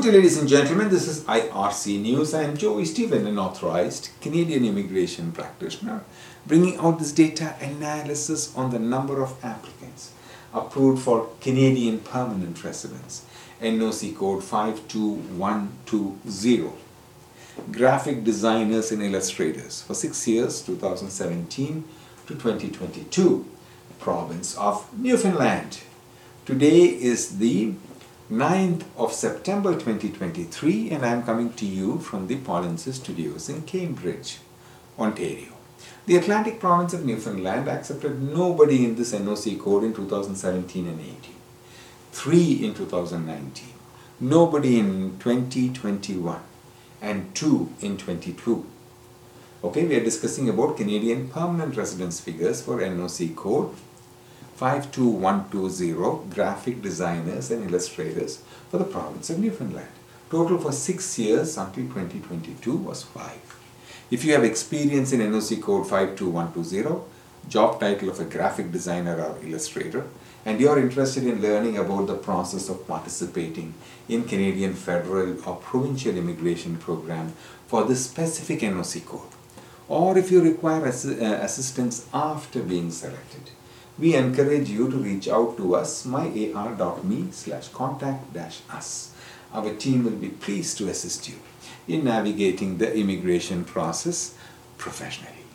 Good day, ladies and gentlemen. This is IRC News. I am Joy Stephen, an authorized Canadian immigration practitioner, bringing out this data analysis on the number of applicants approved for Canadian permanent residence, NOC code 52120. Graphic designers and illustrators for six years, 2017 to 2022, province of Newfoundland. Today is the 9th of September 2023 and I am coming to you from the Polinsys Studios in Cambridge, Ontario. The Atlantic province of Newfoundland accepted nobody in this NOC code in 2017 and 18. Three in 2019, nobody in 2021 and two in 22. Okay, we are discussing about Canadian permanent residence figures for NOC code 52120 graphic designers and illustrators for the province of Newfoundland. Total for six years until 2022 was five. If you have experience in NOC code 52120, job title of a graphic designer or illustrator, and you are interested in learning about the process of participating in Canadian federal or provincial immigration program for this specific NOC code, or if you require assi- uh, assistance after being selected, we encourage you to reach out to us myar.me slash contact dash us. Our team will be pleased to assist you in navigating the immigration process professionally.